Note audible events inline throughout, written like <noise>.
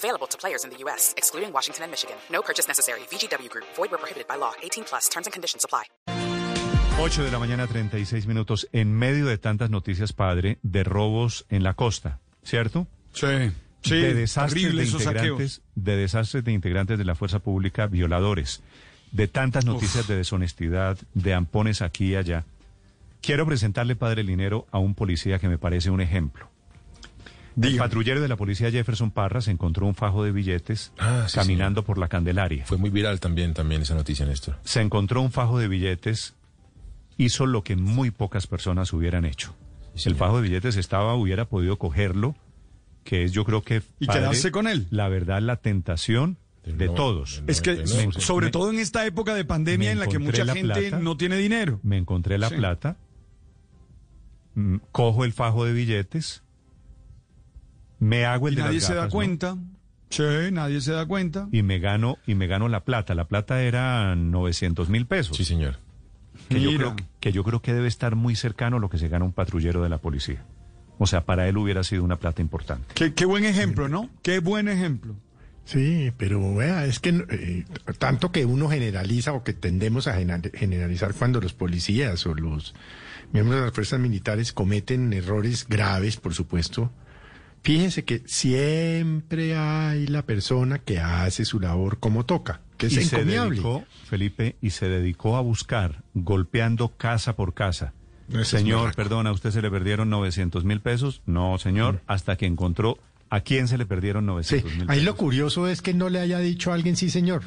Available to players in the U.S., excluding Washington and Michigan. No purchase necessary. VGW Group. Void where prohibited by law. 18 plus. Terms and conditions apply. 8 de la mañana, 36 minutos. En medio de tantas noticias, padre, de robos en la costa, ¿cierto? Sí, sí. de desastres de integrantes, de desastres de integrantes de la fuerza pública, violadores, de tantas noticias de deshonestidad, de ampones aquí y allá. Quiero presentarle, padre Linero, a un policía que me parece un ejemplo. El patrullero de la policía Jefferson Parras encontró un fajo de billetes Ah, sí, caminando por la Candelaria. Fue muy viral también, también esa noticia, Néstor. Se encontró un fajo de billetes, hizo lo que muy pocas personas hubieran hecho. Sí, El fajo de billetes estaba, hubiera podido cogerlo, que es yo creo que... Y quedarse con él. La verdad, la tentación de no- todos. Es que, 99%. Me- sobre me- todo en esta época de pandemia en la que mucha la gente plata. no tiene dinero. Me encontré la Sí. plata, mm, cojo el fajo de billetes, me hago el Y de nadie las se da gafas, ¿no? cuenta. Sí, nadie se da cuenta. y me gano y me gano la plata. La plata era 900 mil pesos. Sí, señor. que yo, creo, que yo creo que debe estar muy cercano a lo que se gana un patrullero de la policía. O sea, para él hubiera sido una plata importante. Qué, qué buen ejemplo, ¿no? Qué buen ejemplo. Sí, pero vea, es que eh, tanto que uno generaliza o que tendemos a gener- generalizar cuando los policías o los miembros de las fuerzas militares cometen errores graves, por supuesto. Fíjense que siempre hay la persona que hace su labor como toca, que es y se dedicó, Felipe, y se dedicó a buscar, golpeando casa por casa. Señor, perdón, ¿a usted se le perdieron 900 mil pesos? No, señor, hasta que encontró a quién se le perdieron Sí, 900 mil pesos. ahí lo curioso es que no le haya dicho a alguien sí, señor,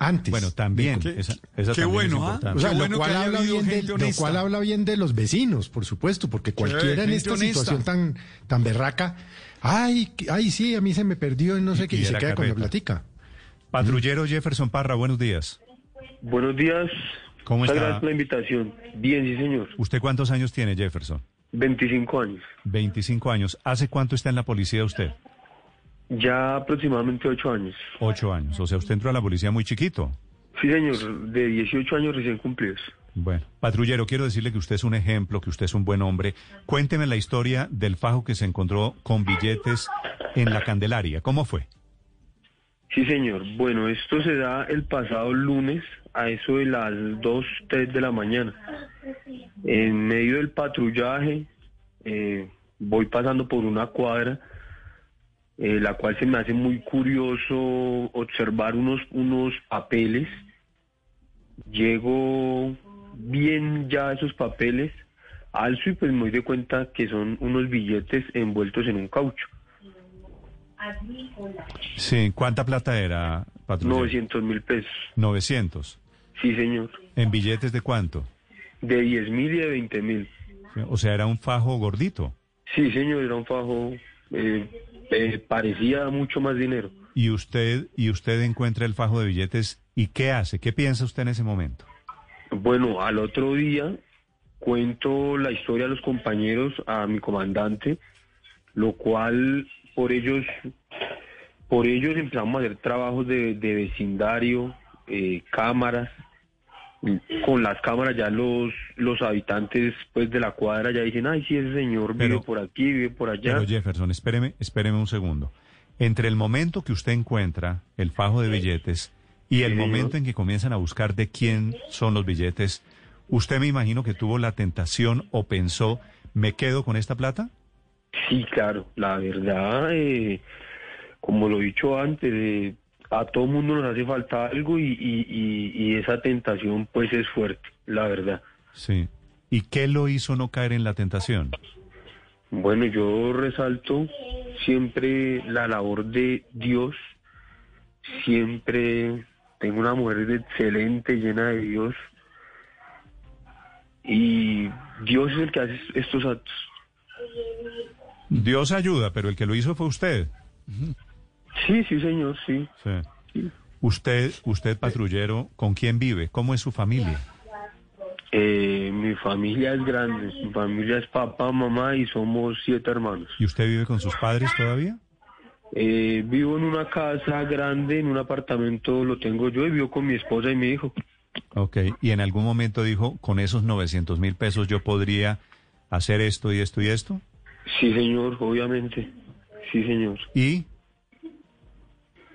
antes. Bueno, también. Qué- esa, esa qué también bueno, es ¿ah? importante. O sea, Qué bueno lo, cual habla bien de, lo cual habla bien de los vecinos, por supuesto, porque cualquiera en esta honesta. situación tan, tan berraca, ay, ay, sí, a mí se me perdió y no sé Y- qué, y y se queda con la carreta. platica. Patrullero Jefferson Parra, buenos días. Buenos días. ¿Cómo está? gracias por la invitación. Bien, sí, señor. ¿Usted cuántos años tiene, Jefferson? 25 años. 25 años. ¿Hace cuánto está en la policía usted? Ya aproximadamente 8 años. Ocho años. O sea, usted entró a la policía muy chiquito. Sí, señor. De 18 años recién cumplidos. Bueno, patrullero, quiero decirle que usted es un ejemplo, que usted es un buen hombre. Cuénteme la historia del fajo que se encontró con billetes en la Candelaria. ¿Cómo fue? Sí, señor. Bueno, esto se da el pasado lunes a eso de las 2, 3 de la mañana. En medio del patrullaje, eh, voy pasando por una cuadra, eh, la cual se me hace muy curioso observar unos, unos papeles. Llego bien ya a esos papeles, alzo y pues me doy de cuenta que son unos billetes envueltos en un caucho. Sí, ¿cuánta plata era, patrullero? 900 mil pesos. 900. Sí, señor. ¿En billetes de cuánto? De 10 mil y de 20 mil. O sea, era un fajo gordito. Sí, señor, era un fajo, eh, eh, parecía mucho más dinero. Y usted, y usted encuentra el fajo de billetes, ¿y qué hace? ¿Qué piensa usted en ese momento? Bueno, al otro día cuento la historia a los compañeros, a mi comandante, lo cual por ellos, por ellos empezamos a hacer trabajos de, de vecindario, eh, cámaras. Con las cámaras ya los, los habitantes pues de la cuadra ya dicen, ay, sí, ese señor vive Pero- por aquí, vive por allá. Pero Jefferson, espéreme, espéreme un segundo. Entre el momento que usted encuentra el fajo de billetes y el momento en que comienzan a buscar de quién son los billetes, ¿usted me imagino que tuvo la tentación o pensó, ¿me quedo con esta plata? Sí, claro, la verdad, eh, como lo he dicho antes, eh, a todo mundo nos hace falta algo y, y, y, y esa tentación pues es fuerte, la verdad. Sí. ¿Y qué lo hizo no caer en la tentación? Bueno, yo resalto siempre la labor de Dios, siempre tengo una mujer excelente, llena de Dios, y Dios es el que hace estos actos. Dios ayuda, pero el que lo hizo fue usted. Sí, sí, señor, sí. Sí. sí. Usted, usted patrullero, ¿con quién vive? ¿Cómo es su familia? Eh, mi familia es grande, mi familia es papá, mamá y somos siete hermanos. ¿Y usted vive con sus padres todavía? Eh, vivo en una casa grande, en un apartamento lo tengo yo y vivo con mi esposa y mi hijo. Ok, y en algún momento dijo, con esos 900 mil pesos yo podría hacer esto y esto y esto. Sí, señor, obviamente. Sí, señor. Y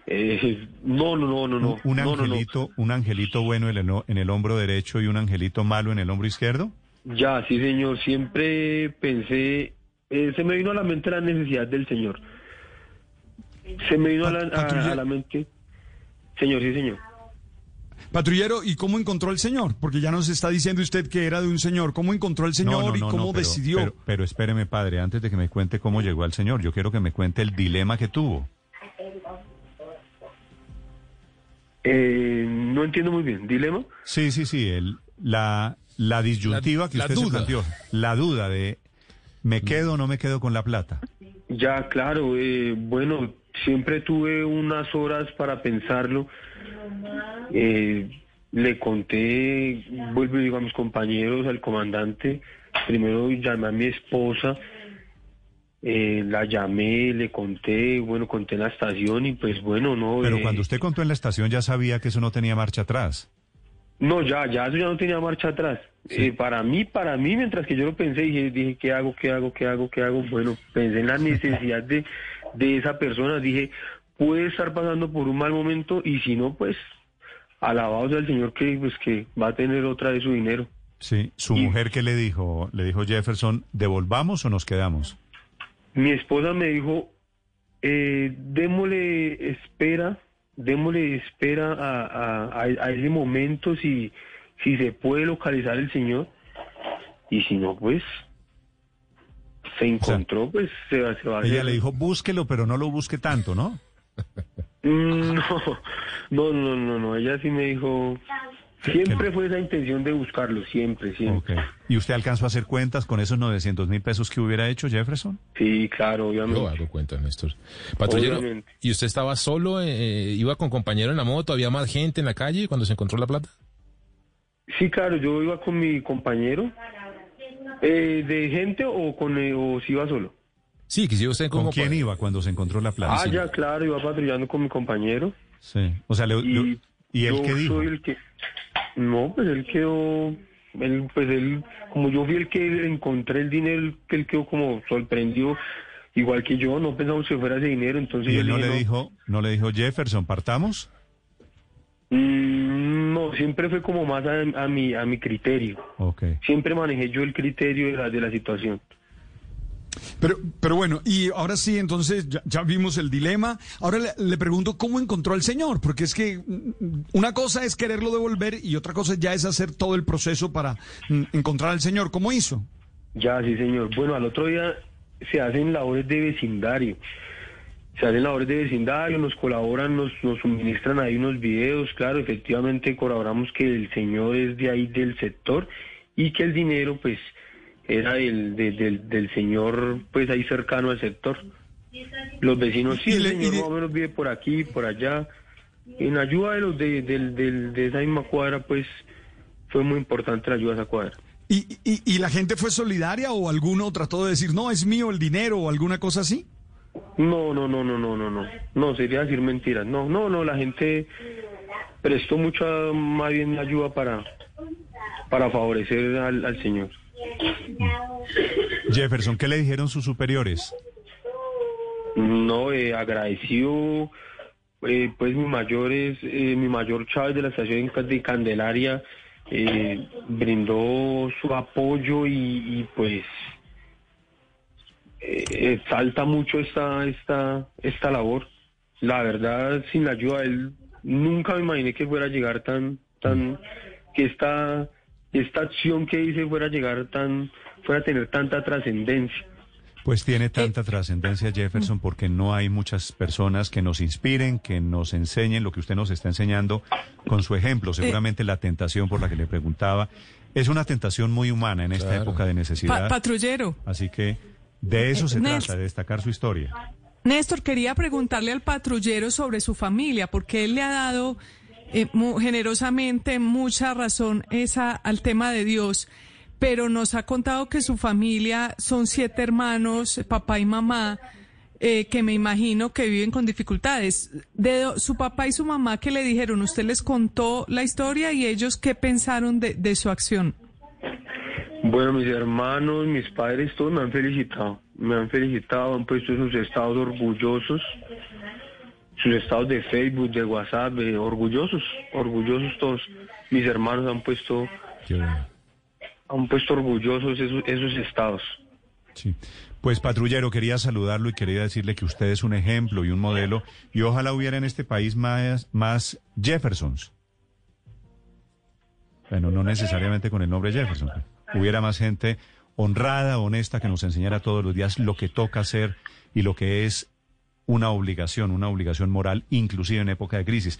Eh, no, no, no, no, no. un No, no, no. angelito, un angelito bueno en el, en el hombro derecho y un angelito malo en el hombro izquierdo. Ya, sí, señor. Siempre pensé, eh, se me vino a la mente la necesidad del Señor. Se me vino a la, a- Patrulla- a la mente. Señor, sí, señor. Patrullero, ¿y cómo encontró el señor? Porque ya nos está diciendo usted que era de un señor. ¿Cómo encontró el señor No, no, y cómo no, pero- decidió? Pero, pero espéreme, padre, antes de que me cuente cómo llegó al señor, yo quiero que me cuente el dilema que tuvo. Eh, no entiendo muy bien. ¿Dilema? Sí, sí, sí, el, la, la disyuntiva La- que usted se duda. planteó, la duda de me quedo o no me quedo con la plata. Ya, claro. eh, bueno, siempre tuve unas horas para pensarlo. Eh, le conté, vuelvo y digo a mis compañeros, al comandante. Primero llamé a mi esposa. Eh, la llamé, le conté, bueno, conté en la estación y pues bueno, no. Pero eh, cuando usted contó en la estación ya sabía que eso no tenía marcha atrás. No, ya, ya eso ya no tenía marcha atrás. Eh, para mí, para mí, mientras que yo lo pensé, dije, dije, ¿qué hago, qué hago, qué hago, qué hago? Bueno, pensé en la necesidad de, de esa persona. Dije, puede estar pasando por un mal momento y si no, pues, alabados al Señor que, pues, que va a tener otra de su dinero. Sí, su Y- mujer qué le dijo, le dijo Jefferson, ¿devolvamos o nos quedamos? Mi esposa me dijo, eh, démosle espera, démosle espera a, a, a, a ese momento si, si se puede localizar el Señor y si no, pues se encontró, pues se, va- se va Ella le dijo, búsquelo, pero no lo busque tanto, ¿no? No, <laughs> no, no, no, no, ella sí me dijo, siempre fue esa intención de buscarlo, siempre, siempre. Ok. ¿Y usted alcanzó a hacer cuentas con esos 900 mil pesos que hubiera hecho Jefferson? Sí, claro, obviamente. Yo hago cuenta, Néstor. Patrullero, Obviamente. ¿y usted estaba solo? eh, ¿Iba con compañero en la moto? ¿Había más gente en la calle cuando se encontró la plata? Sí, claro, yo iba con mi compañero. Eh, ¿De gente o con eh, o si iba solo? Sí, que si usted ¿Con como quién iba cuando se encontró la plata? Ah, ya, claro, iba patrullando con mi compañero. Sí. O sea, le- Y, le- ¿y él yo qué dijo? soy el que... No, pues él quedó... Él, pues él, como yo fui el que encontré el dinero, él- que él quedó como sorprendido, igual que yo, no pensamos que fuera ese dinero, entonces ¿Y él no le dijo, no le dijo, Jefferson, partamos? "Mm, no, siempre fue como más a, a mi, a mi criterio. Ok. Siempre manejé yo el criterio de la, de la situación. Pero, pero bueno, y ahora sí, entonces ya, vimos el dilema. Ahora le, le pregunto cómo encontró al señor, porque es que mm, una cosa es quererlo devolver y otra cosa ya es hacer todo el proceso para mm, encontrar al señor. ¿Cómo hizo? Ya, sí, señor. Bueno, al otro día se hacen labores de vecindario. Se hacen labores de vecindario, nos colaboran, nos, nos suministran ahí unos videos. Claro, efectivamente colaboramos que el señor es de ahí del sector y que el dinero, pues, era del, de- del, del señor, pues, ahí cercano al sector. Los vecinos, sí, el señor de- más o menos vive por aquí, por allá. En ayuda de los de, del- del- de esa misma cuadra, pues, fue muy importante la ayuda a esa cuadra. ¿Y, y, y la gente fue solidaria o alguno trató de decir, no, es mío el dinero o alguna cosa así? No, no, no, no, no, no, no. No, sería decir mentiras. No, no, no, la gente prestó mucha más bien ayuda para, para favorecer al, al señor. Jefferson, ¿qué le dijeron sus superiores? No, eh, agradecido, eh, pues mi mayor es, eh, mi mayor Chávez de la estación de Candelaria eh, brindó su apoyo y, y, pues exalta mucho esta, esta, esta labor. La verdad, sin la ayuda de él, nunca me imaginé que fuera a llegar tan, tan, que esta, esta acción que hice fuera a llegar tan, fuera a tener tanta trascendencia. Pues tiene tanta trascendencia Jefferson porque no hay muchas personas que nos inspiren, que nos enseñen lo que usted nos está enseñando con su ejemplo. Seguramente la tentación por la que le preguntaba es una tentación muy humana en esta Claro. época de necesidad. Pa- patrullero. Así que de eso se Eh, trata, de destacar su historia. Néstor, quería preguntarle al patrullero sobre su familia, porque él le ha dado eh, generosamente mucha razón esa al tema de Dios, pero nos ha contado que su familia son siete hermanos, papá y mamá, eh, que me imagino que viven con dificultades. De do- su papá y su mamá, ¿qué le dijeron? ¿Usted les contó la historia y ellos qué pensaron de, de su acción? Bueno, mis hermanos, mis padres, todos me han felicitado. Me han felicitado, han puesto sus estados orgullosos, sus estados de Facebook, de WhatsApp, eh, orgullosos, orgullosos todos. Mis hermanos han puesto, Qué bueno. Han puesto orgullosos esos, esos estados. Sí. Pues patrullero, quería saludarlo y quería decirle que usted es un ejemplo y un modelo y ojalá hubiera en este país más, más Jeffersons. Bueno, no necesariamente con el nombre Jefferson. Hubiera más gente honrada, honesta, que nos enseñara todos los días lo que toca hacer y lo que es una obligación, una obligación moral, inclusive en época de crisis.